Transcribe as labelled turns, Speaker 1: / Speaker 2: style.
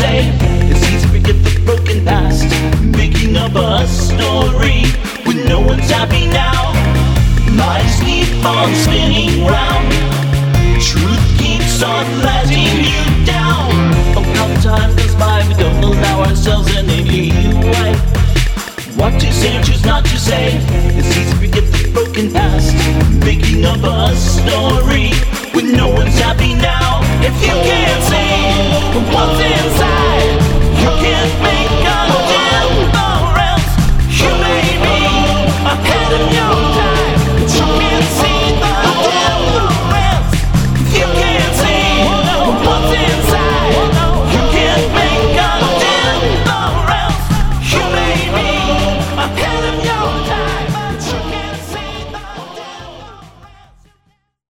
Speaker 1: say It's easy to forget the broken past Making up a story with no one's happy now. My sleep on spinning round. Truth keeps on letting you down. Oh, how time goes by We don't allow ourselves an any leeway What to say or choose not to say It's easy to forget the broken past Making up a story